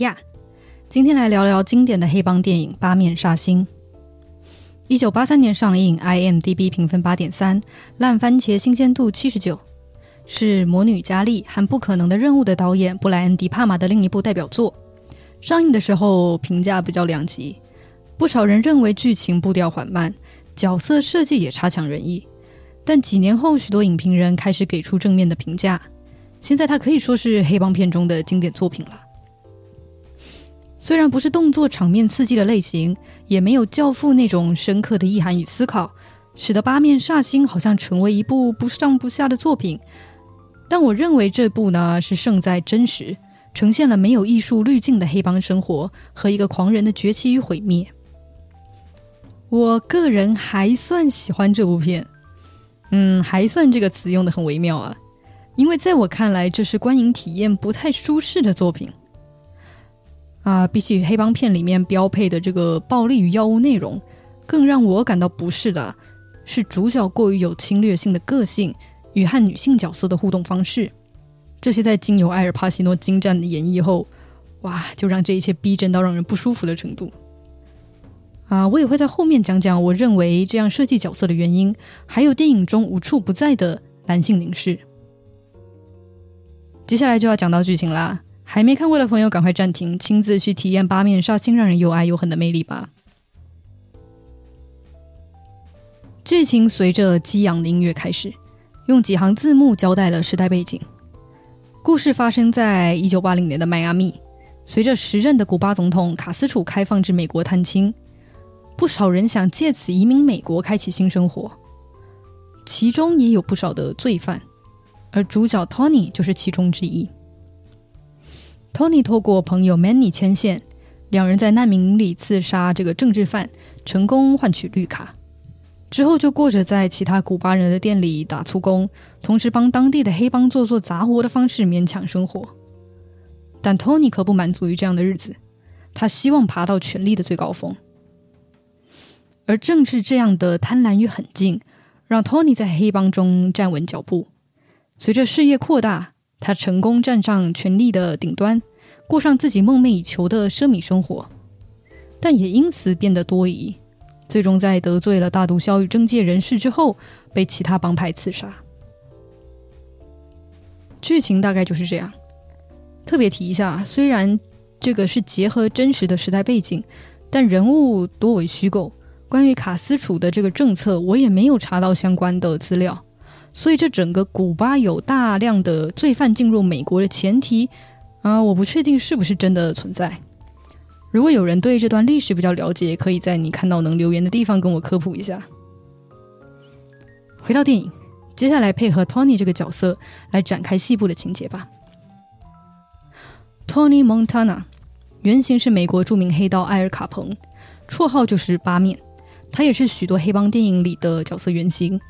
呀。今天来聊聊经典的黑帮电影《八面煞星》。一九八三年上映，IMDB 评分八点三，烂番茄新鲜度七十九，是《魔女佳丽》和《不可能的任务》的导演布莱恩·迪帕玛的另一部代表作。上映的时候评价比较两极，不少人认为剧情步调缓慢，角色设计也差强人意。但几年后，许多影评人开始给出正面的评价。现在它可以说是黑帮片中的经典作品了。虽然不是动作场面刺激的类型，也没有《教父》那种深刻的意涵与思考，使得《八面煞星》好像成为一部不上不下的作品。但我认为这部呢是胜在真实，呈现了没有艺术滤镜的黑帮生活和一个狂人的崛起与毁灭。我个人还算喜欢这部片，嗯，还算这个词用的很微妙啊，因为在我看来，这是观影体验不太舒适的作品。啊，比起黑帮片里面标配的这个暴力与药物内容，更让我感到不适的是主角过于有侵略性的个性与和女性角色的互动方式。这些在经由埃尔帕西诺精湛的演绎后，哇，就让这一切逼真到让人不舒服的程度。啊，我也会在后面讲讲我认为这样设计角色的原因，还有电影中无处不在的男性凝视。接下来就要讲到剧情啦。还没看过的朋友，赶快暂停，亲自去体验八面煞星让人又爱又恨的魅力吧。剧情随着激昂的音乐开始，用几行字幕交代了时代背景。故事发生在一九八零年的迈阿密，随着时任的古巴总统卡斯楚开放至美国探亲，不少人想借此移民美国，开启新生活。其中也有不少的罪犯，而主角 Tony 就是其中之一。Tony 透过朋友 Manny 牵线，两人在难民营里刺杀这个政治犯，成功换取绿卡。之后就过着在其他古巴人的店里打粗工，同时帮当地的黑帮做做杂活的方式勉强生活。但 Tony 可不满足于这样的日子，他希望爬到权力的最高峰。而正是这样的贪婪与狠劲，让 Tony 在黑帮中站稳脚步。随着事业扩大。他成功站上权力的顶端，过上自己梦寐以求的奢靡生活，但也因此变得多疑，最终在得罪了大毒枭与政界人士之后，被其他帮派刺杀。剧情大概就是这样。特别提一下，虽然这个是结合真实的时代背景，但人物多为虚构。关于卡斯楚的这个政策，我也没有查到相关的资料。所以，这整个古巴有大量的罪犯进入美国的前提啊，我不确定是不是真的存在。如果有人对这段历史比较了解，可以在你看到能留言的地方跟我科普一下。回到电影，接下来配合 Tony 这个角色来展开细部的情节吧。Tony Montana 原型是美国著名黑道艾尔卡彭，绰号就是八面，他也是许多黑帮电影里的角色原型。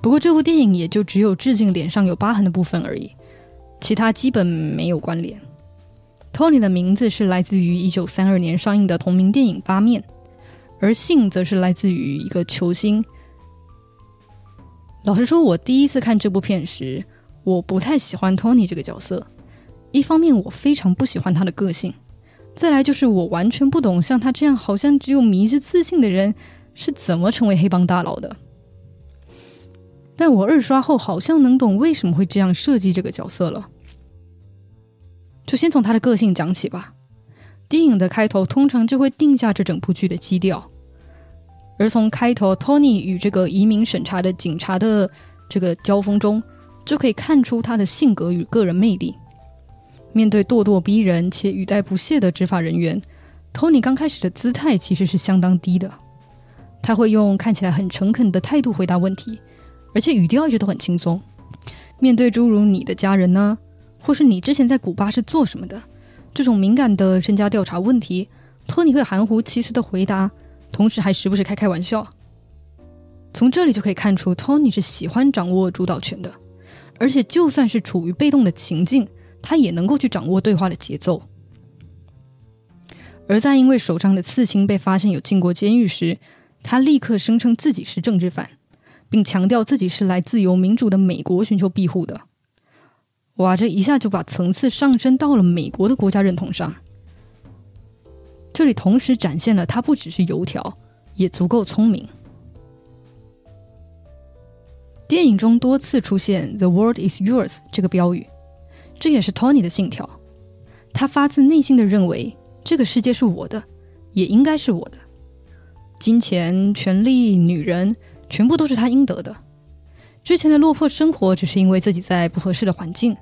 不过这部电影也就只有致敬脸上有疤痕的部分而已，其他基本没有关联。Tony 的名字是来自于1932年上映的同名电影《八面》，而姓则是来自于一个球星。老实说，我第一次看这部片时，我不太喜欢 Tony 这个角色。一方面，我非常不喜欢他的个性；再来就是我完全不懂像他这样好像只有迷之自信的人是怎么成为黑帮大佬的。但我二刷后好像能懂为什么会这样设计这个角色了。就先从他的个性讲起吧。电影的开头通常就会定下这整部剧的基调，而从开头 Tony 与这个移民审查的警察的这个交锋中，就可以看出他的性格与个人魅力。面对咄咄逼人且语带不屑的执法人员，Tony 刚开始的姿态其实是相当低的，他会用看起来很诚恳的态度回答问题。而且语调一直都很轻松。面对诸如你的家人呢，或是你之前在古巴是做什么的这种敏感的身家调查问题，托尼会含糊其辞的回答，同时还时不时开开玩笑。从这里就可以看出，托尼是喜欢掌握主导权的，而且就算是处于被动的情境，他也能够去掌握对话的节奏。而在因为手上的刺青被发现有进过监狱时，他立刻声称自己是政治犯。并强调自己是来自由民主的美国寻求庇护的。哇，这一下就把层次上升到了美国的国家认同上。这里同时展现了他不只是油条，也足够聪明。电影中多次出现 “The world is yours” 这个标语，这也是 Tony 的信条。他发自内心的认为这个世界是我的，也应该是我的。金钱、权力、女人，全部都是他应得的。之前的落魄生活，只是因为自己在不合适的环境。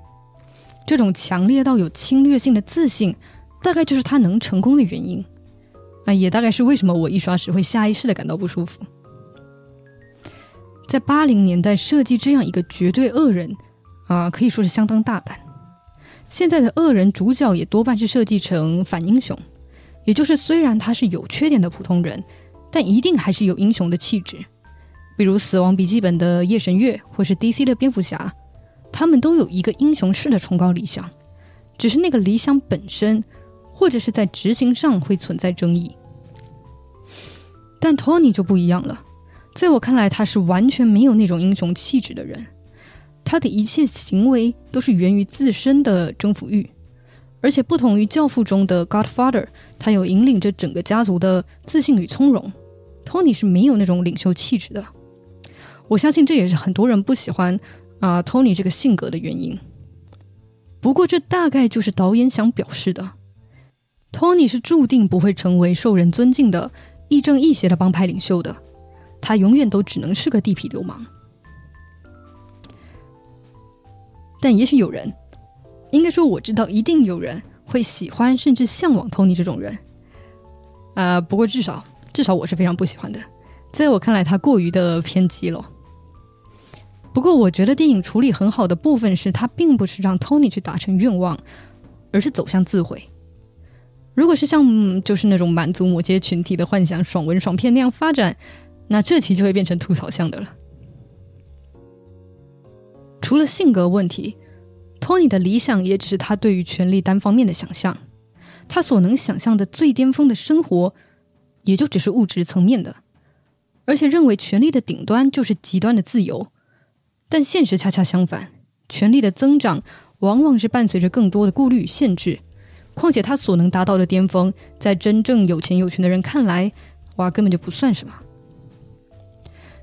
这种强烈到有侵略性的自信，大概就是他能成功的原因。啊，也大概是为什么我一刷时会下意识的感到不舒服。在八零年代设计这样一个绝对恶人，啊，可以说是相当大胆。现在的恶人主角也多半是设计成反英雄，也就是虽然他是有缺点的普通人。但一定还是有英雄的气质，比如《死亡笔记本》的夜神月，或是 DC 的蝙蝠侠，他们都有一个英雄式的崇高理想，只是那个理想本身，或者是在执行上会存在争议。但托尼就不一样了，在我看来，他是完全没有那种英雄气质的人，他的一切行为都是源于自身的征服欲。而且不同于《教父》中的 Godfather，他有引领着整个家族的自信与从容。托尼是没有那种领袖气质的。我相信这也是很多人不喜欢啊 Tony 这个性格的原因。不过这大概就是导演想表示的：Tony 是注定不会成为受人尊敬的亦正亦邪的帮派领袖的，他永远都只能是个地痞流氓。但也许有人。应该说，我知道一定有人会喜欢甚至向往 Tony 这种人，啊，不过至少至少我是非常不喜欢的，在我看来，他过于的偏激了。不过，我觉得电影处理很好的部分是，他并不是让 Tony 去达成愿望，而是走向自毁。如果是像就是那种满足某些群体的幻想爽文爽片那样发展，那这期就会变成吐槽向的了。除了性格问题。托尼的理想也只是他对于权力单方面的想象，他所能想象的最巅峰的生活，也就只是物质层面的，而且认为权力的顶端就是极端的自由。但现实恰恰相反，权力的增长往往是伴随着更多的顾虑与限制。况且他所能达到的巅峰，在真正有钱有权的人看来，哇，根本就不算什么。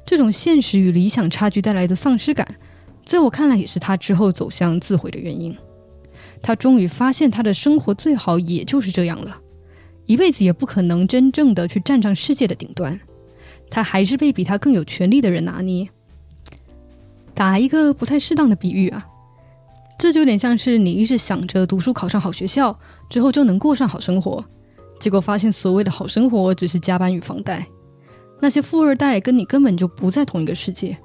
这种现实与理想差距带来的丧失感。在我看来，也是他之后走向自毁的原因。他终于发现，他的生活最好也就是这样了，一辈子也不可能真正的去站上世界的顶端。他还是被比他更有权力的人拿捏。打一个不太适当的比喻啊，这就有点像是你一直想着读书考上好学校之后就能过上好生活，结果发现所谓的好生活只是加班与房贷。那些富二代跟你根本就不在同一个世界。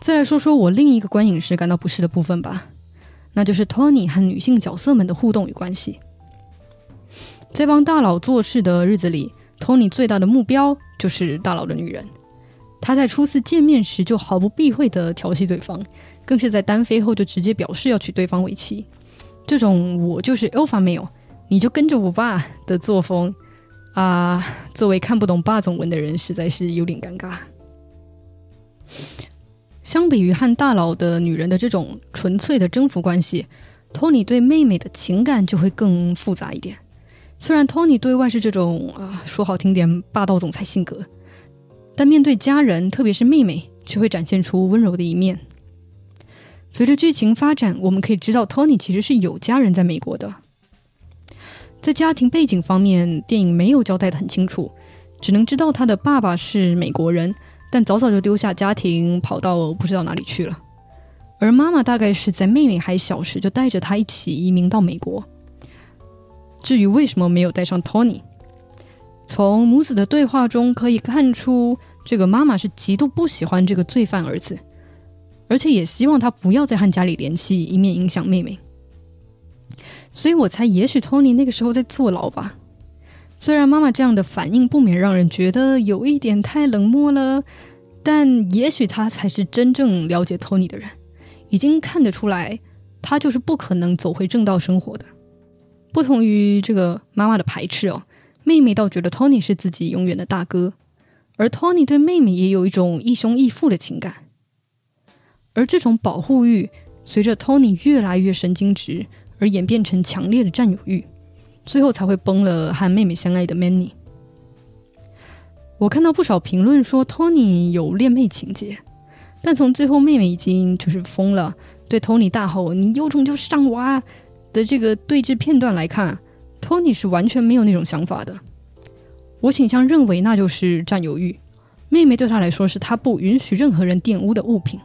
再来说说我另一个观影时感到不适的部分吧，那就是 Tony 和女性角色们的互动与关系。在帮大佬做事的日子里，Tony 最大的目标就是大佬的女人。他在初次见面时就毫不避讳地调戏对方，更是在单飞后就直接表示要娶对方为妻。这种“我就是 Alpha male，你就跟着我吧”的作风，啊，作为看不懂霸总文的人，实在是有点尴尬。相比于和大佬的女人的这种纯粹的征服关系，Tony 对妹妹的情感就会更复杂一点。虽然 Tony 对外是这种啊说好听点霸道总裁性格，但面对家人，特别是妹妹，却会展现出温柔的一面。随着剧情发展，我们可以知道 Tony 其实是有家人在美国的。在家庭背景方面，电影没有交代的很清楚，只能知道他的爸爸是美国人。但早早就丢下家庭，跑到不知道哪里去了。而妈妈大概是在妹妹还小时就带着她一起移民到美国。至于为什么没有带上 Tony，从母子的对话中可以看出，这个妈妈是极度不喜欢这个罪犯儿子，而且也希望他不要再和家里联系，以免影响妹妹。所以我猜，也许 Tony 那个时候在坐牢吧。虽然妈妈这样的反应不免让人觉得有一点太冷漠了，但也许他才是真正了解托尼的人，已经看得出来，他就是不可能走回正道生活的。不同于这个妈妈的排斥哦，妹妹倒觉得托尼是自己永远的大哥，而托尼对妹妹也有一种义兄义父的情感。而这种保护欲随着托尼越来越神经质而演变成强烈的占有欲。最后才会崩了和妹妹相爱的 Manny。我看到不少评论说 Tony 有恋妹情节，但从最后妹妹已经就是疯了，对 Tony 大吼“你有种就上我啊”的这个对峙片段来看托尼是完全没有那种想法的。我倾向认为那就是占有欲，妹妹对他来说是他不允许任何人玷污的物品，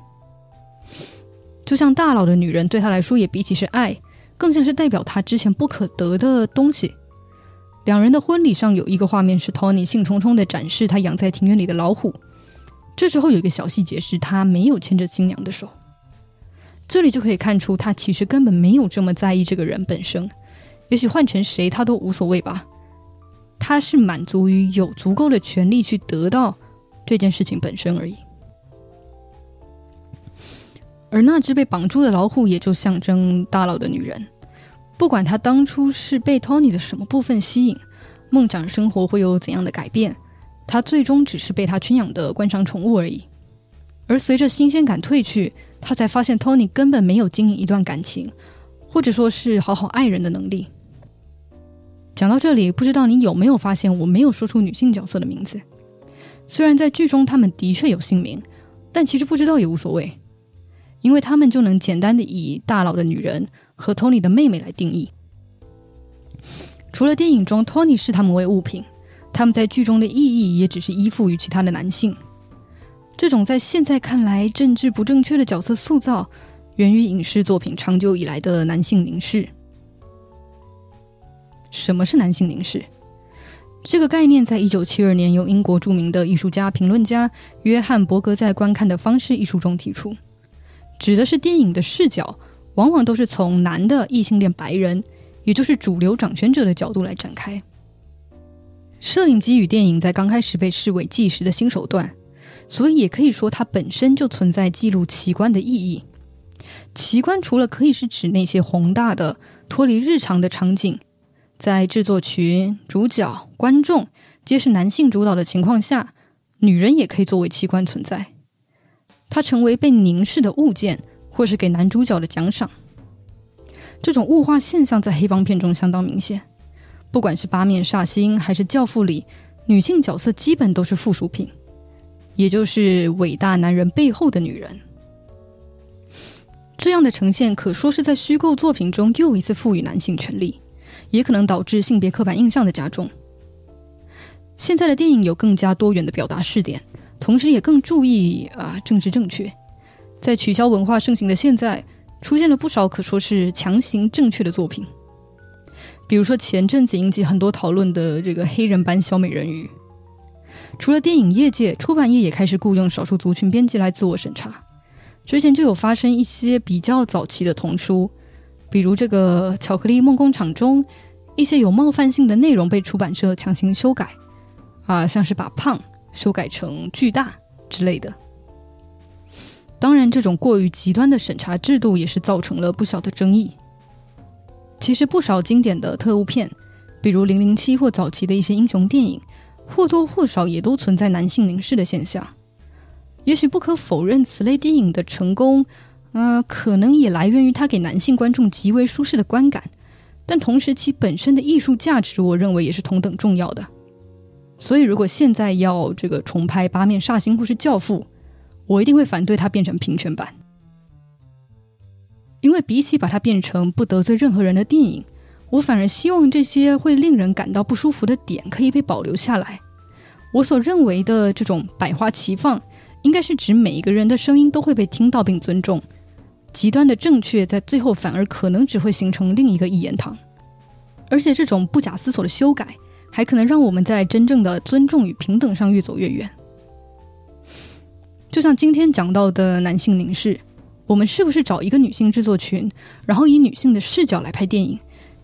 就像大佬的女人对他来说也比起是爱，更像是代表他之前不可得的东西。两人的婚礼上有一个画面是托尼兴冲冲的展示他养在庭院里的老虎，这时候有一个小细节是他没有牵着新娘的手，这里就可以看出他其实根本没有这么在意这个人本身，也许换成谁他都无所谓吧，他是满足于有足够的权利去得到这件事情本身而已，而那只被绑住的老虎也就象征大佬的女人。不管他当初是被 Tony 的什么部分吸引，梦想生活会有怎样的改变，他最终只是被他圈养的观赏宠物而已。而随着新鲜感褪去，他才发现 Tony 根本没有经营一段感情，或者说是好好爱人的能力。讲到这里，不知道你有没有发现我没有说出女性角色的名字？虽然在剧中他们的确有姓名，但其实不知道也无所谓，因为他们就能简单的以大佬的女人。和 Tony 的妹妹来定义。除了电影中 Tony 视他们为物品，他们在剧中的意义也只是依附于其他的男性。这种在现在看来政治不正确的角色塑造，源于影视作品长久以来的男性凝视。什么是男性凝视？这个概念在一九七二年由英国著名的艺术家评论家约翰伯格在《观看的方式》一书中提出，指的是电影的视角。往往都是从男的异性恋白人，也就是主流掌权者的角度来展开。摄影机与电影在刚开始被视为纪实的新手段，所以也可以说它本身就存在记录奇观的意义。奇观除了可以是指那些宏大的、脱离日常的场景，在制作群、主角、观众皆是男性主导的情况下，女人也可以作为器官存在。它成为被凝视的物件。或是给男主角的奖赏，这种物化现象在黑帮片中相当明显。不管是八面煞星还是教父里，女性角色基本都是附属品，也就是伟大男人背后的女人。这样的呈现可说是在虚构作品中又一次赋予男性权利，也可能导致性别刻板印象的加重。现在的电影有更加多元的表达视点，同时也更注意啊政治正确。在取消文化盛行的现在，出现了不少可说是强行正确的作品，比如说前阵子引起很多讨论的这个黑人版小美人鱼。除了电影业界，出版业也开始雇佣少数族群编辑来自我审查。之前就有发生一些比较早期的童书，比如这个《巧克力梦工厂》中一些有冒犯性的内容被出版社强行修改，啊，像是把“胖”修改成“巨大”之类的。当然，这种过于极端的审查制度也是造成了不小的争议。其实，不少经典的特务片，比如《零零七》或早期的一些英雄电影，或多或少也都存在男性凝视的现象。也许不可否认，此类电影的成功，呃，可能也来源于它给男性观众极为舒适的观感。但同时，其本身的艺术价值，我认为也是同等重要的。所以，如果现在要这个重拍《八面煞星》或是《教父》，我一定会反对它变成平权版，因为比起把它变成不得罪任何人的电影，我反而希望这些会令人感到不舒服的点可以被保留下来。我所认为的这种百花齐放，应该是指每一个人的声音都会被听到并尊重。极端的正确在最后反而可能只会形成另一个一言堂，而且这种不假思索的修改，还可能让我们在真正的尊重与平等上越走越远。就像今天讲到的男性凝视，我们是不是找一个女性制作群，然后以女性的视角来拍电影，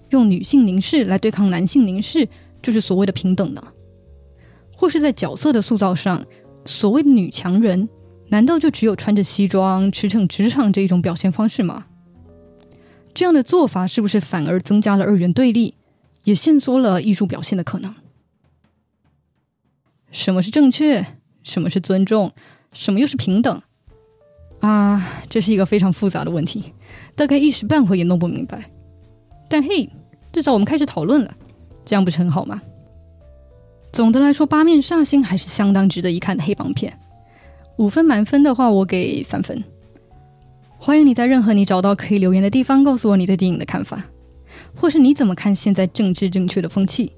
用女性凝视来对抗男性凝视，就是所谓的平等呢？或是在角色的塑造上，所谓的女强人，难道就只有穿着西装驰骋职场这一种表现方式吗？这样的做法是不是反而增加了二元对立，也限缩了艺术表现的可能？什么是正确？什么是尊重？什么又是平等啊？这是一个非常复杂的问题，大概一时半会也弄不明白。但嘿，至少我们开始讨论了，这样不是很好吗？总的来说，《八面煞星》还是相当值得一看的黑帮片。五分满分的话，我给三分。欢迎你在任何你找到可以留言的地方告诉我你对电影的看法，或是你怎么看现在政治正确的风气。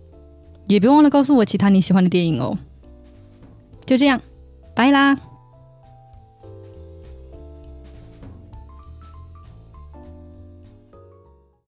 也别忘了告诉我其他你喜欢的电影哦。就这样，拜啦。